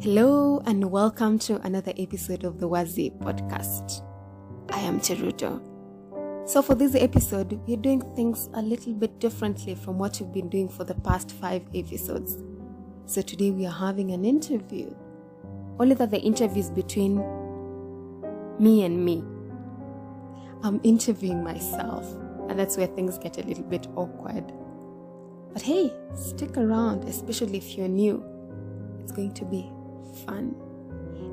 Hello, and welcome to another episode of the Wazi podcast. I am Cheruto. So, for this episode, we're doing things a little bit differently from what we've been doing for the past five episodes. So, today we are having an interview. Only that the interview is between me and me. I'm interviewing myself, and that's where things get a little bit awkward. But hey, stick around, especially if you're new. It's going to be fun.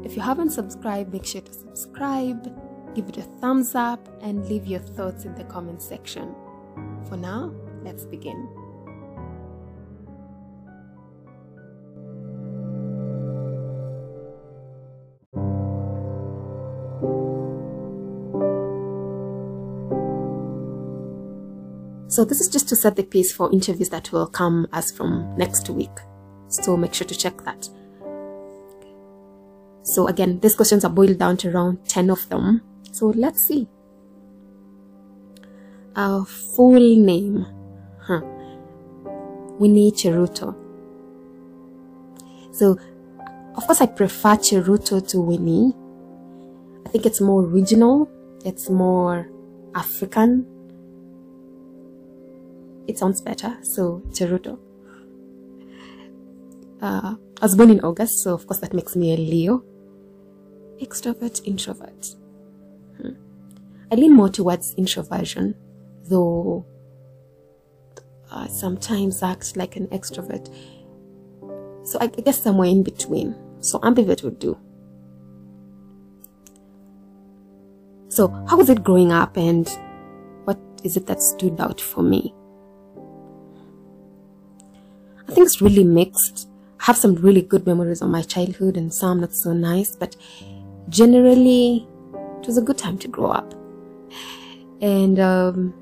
If you haven't subscribed, make sure to subscribe, give it a thumbs up, and leave your thoughts in the comment section. For now, let's begin. So, this is just to set the pace for interviews that will come as from next week. So, make sure to check that. So, again, these questions are boiled down to around 10 of them. So, let's see. Our full name. Huh. Winnie Cheruto. So, of course, I prefer Cheruto to Winnie. I think it's more original, it's more African. It sounds better, so Cheruto. Uh, I was born in August, so of course that makes me a Leo. Extrovert, introvert. Hmm. I lean more towards introversion, though I sometimes act like an extrovert. So I guess somewhere in between. So ambivert would do. So how was it growing up and what is it that stood out for me? It's really mixed. I have some really good memories of my childhood and some not so nice, but generally it was a good time to grow up. And um,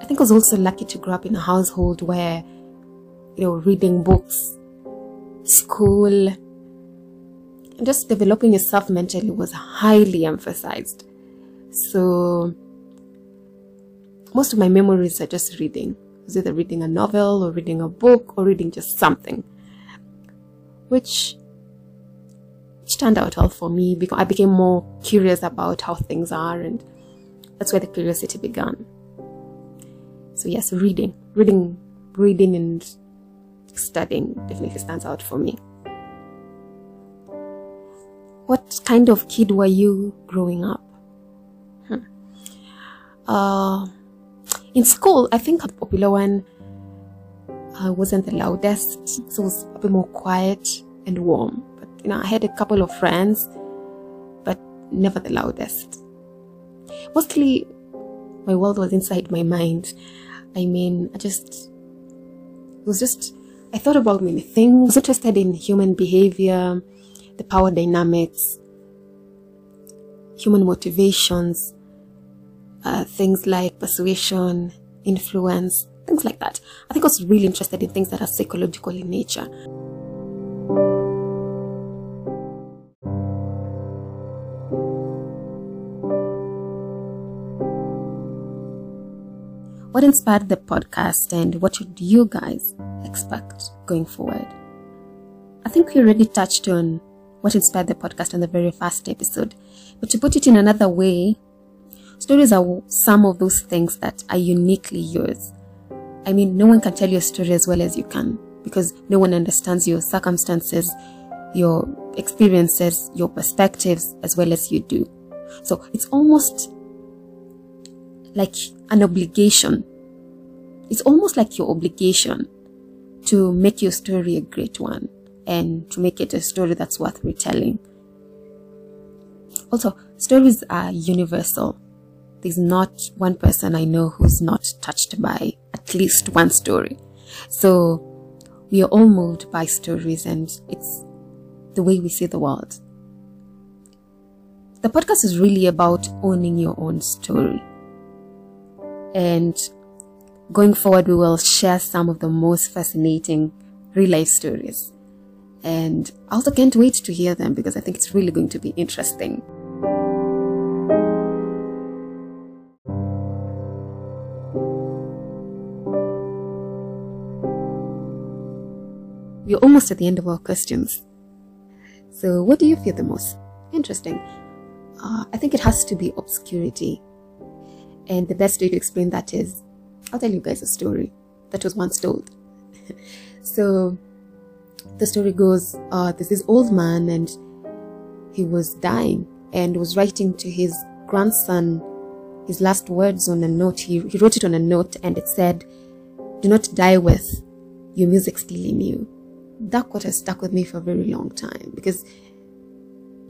I think I was also lucky to grow up in a household where, you know, reading books, school, and just developing yourself mentally was highly emphasized. So most of my memories are just reading. It's either reading a novel or reading a book or reading just something. Which which turned out well for me because I became more curious about how things are and that's where the curiosity began. So yes, reading. Reading reading and studying definitely stands out for me. What kind of kid were you growing up? Hmm. Uh, in school, I think a popular one uh, wasn't the loudest, so it was a bit more quiet and warm. But you know, I had a couple of friends, but never the loudest. Mostly, my world was inside my mind. I mean, I just it was just I thought about many things. I was interested in human behavior, the power dynamics, human motivations, uh, things like persuasion, influence, things like that. I think I was really interested in things that are psychological in nature. What inspired the podcast and what should you guys expect going forward? I think we already touched on what inspired the podcast in the very first episode, but to put it in another way, Stories are some of those things that are uniquely yours. I mean, no one can tell your story as well as you can because no one understands your circumstances, your experiences, your perspectives as well as you do. So it's almost like an obligation. It's almost like your obligation to make your story a great one and to make it a story that's worth retelling. Also, stories are universal there's not one person I know who's not touched by at least one story. So we are all moved by stories and it's the way we see the world. The podcast is really about owning your own story. And going forward, we will share some of the most fascinating real life stories. And I also can't wait to hear them because I think it's really going to be interesting. We're almost at the end of our questions. So, what do you fear the most? Interesting. Uh, I think it has to be obscurity. And the best way to explain that is I'll tell you guys a story that was once told. so, the story goes uh, this old man, and he was dying and was writing to his grandson his last words on a note. He, he wrote it on a note, and it said, Do not die with your music still in you. That quote has stuck with me for a very long time because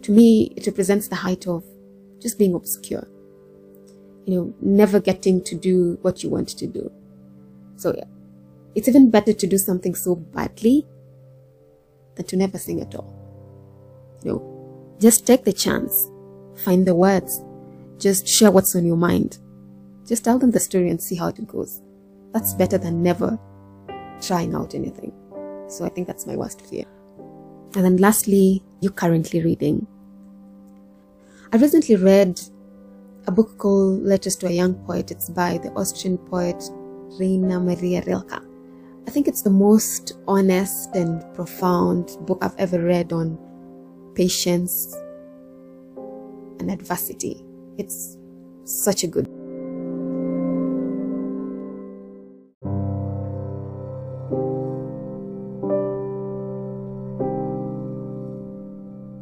to me, it represents the height of just being obscure. You know, never getting to do what you want to do. So yeah, it's even better to do something so badly than to never sing at all. You know, just take the chance, find the words, just share what's on your mind. Just tell them the story and see how it goes. That's better than never trying out anything. So I think that's my worst fear. And then lastly, you're currently reading. I recently read a book called Letters to a Young Poet. It's by the Austrian poet Rainer Maria Rilke. I think it's the most honest and profound book I've ever read on patience and adversity. It's such a good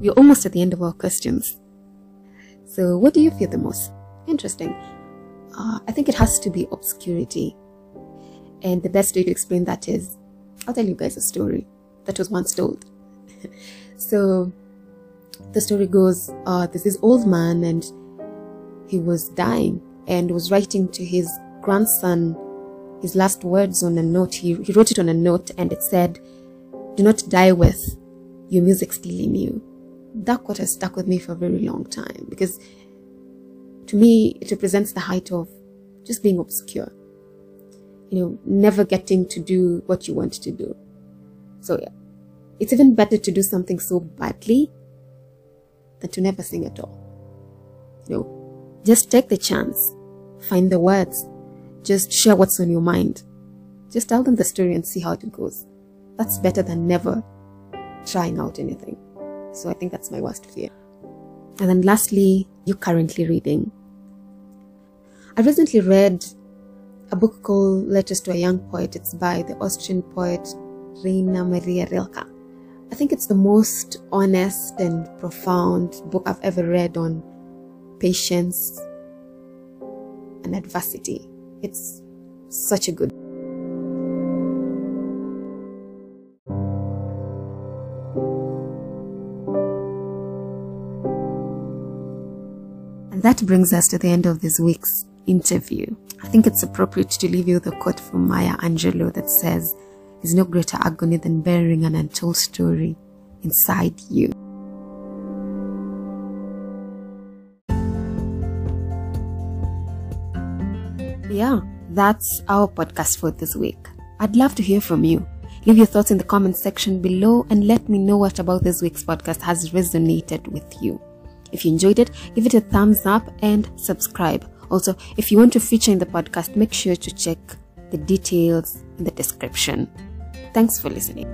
We're almost at the end of our questions. So, what do you fear the most? Interesting. Uh, I think it has to be obscurity. And the best way to explain that is I'll tell you guys a story that was once told. so, the story goes uh, there's this old man, and he was dying and was writing to his grandson his last words on a note. He, he wrote it on a note, and it said, Do not die with your music still in you that quote has stuck with me for a very long time. Because to me it represents the height of just being obscure. You know never getting to do what you want to do. So yeah it's even better to do something so badly than to never sing at all. You know just take the chance find the words just share what's on your mind. Just tell them the story and see how it goes. That's better than never trying out anything so I think that's my worst fear. And then lastly, you're currently reading. I recently read a book called Letters to a Young Poet. It's by the Austrian poet Rainer Maria Rilke. I think it's the most honest and profound book I've ever read on patience and adversity. It's such a good that brings us to the end of this week's interview. I think it's appropriate to leave you with a quote from Maya Angelou that says, There's no greater agony than bearing an untold story inside you. Yeah, that's our podcast for this week. I'd love to hear from you. Leave your thoughts in the comment section below and let me know what about this week's podcast has resonated with you. If you enjoyed it, give it a thumbs up and subscribe. Also, if you want to feature in the podcast, make sure to check the details in the description. Thanks for listening.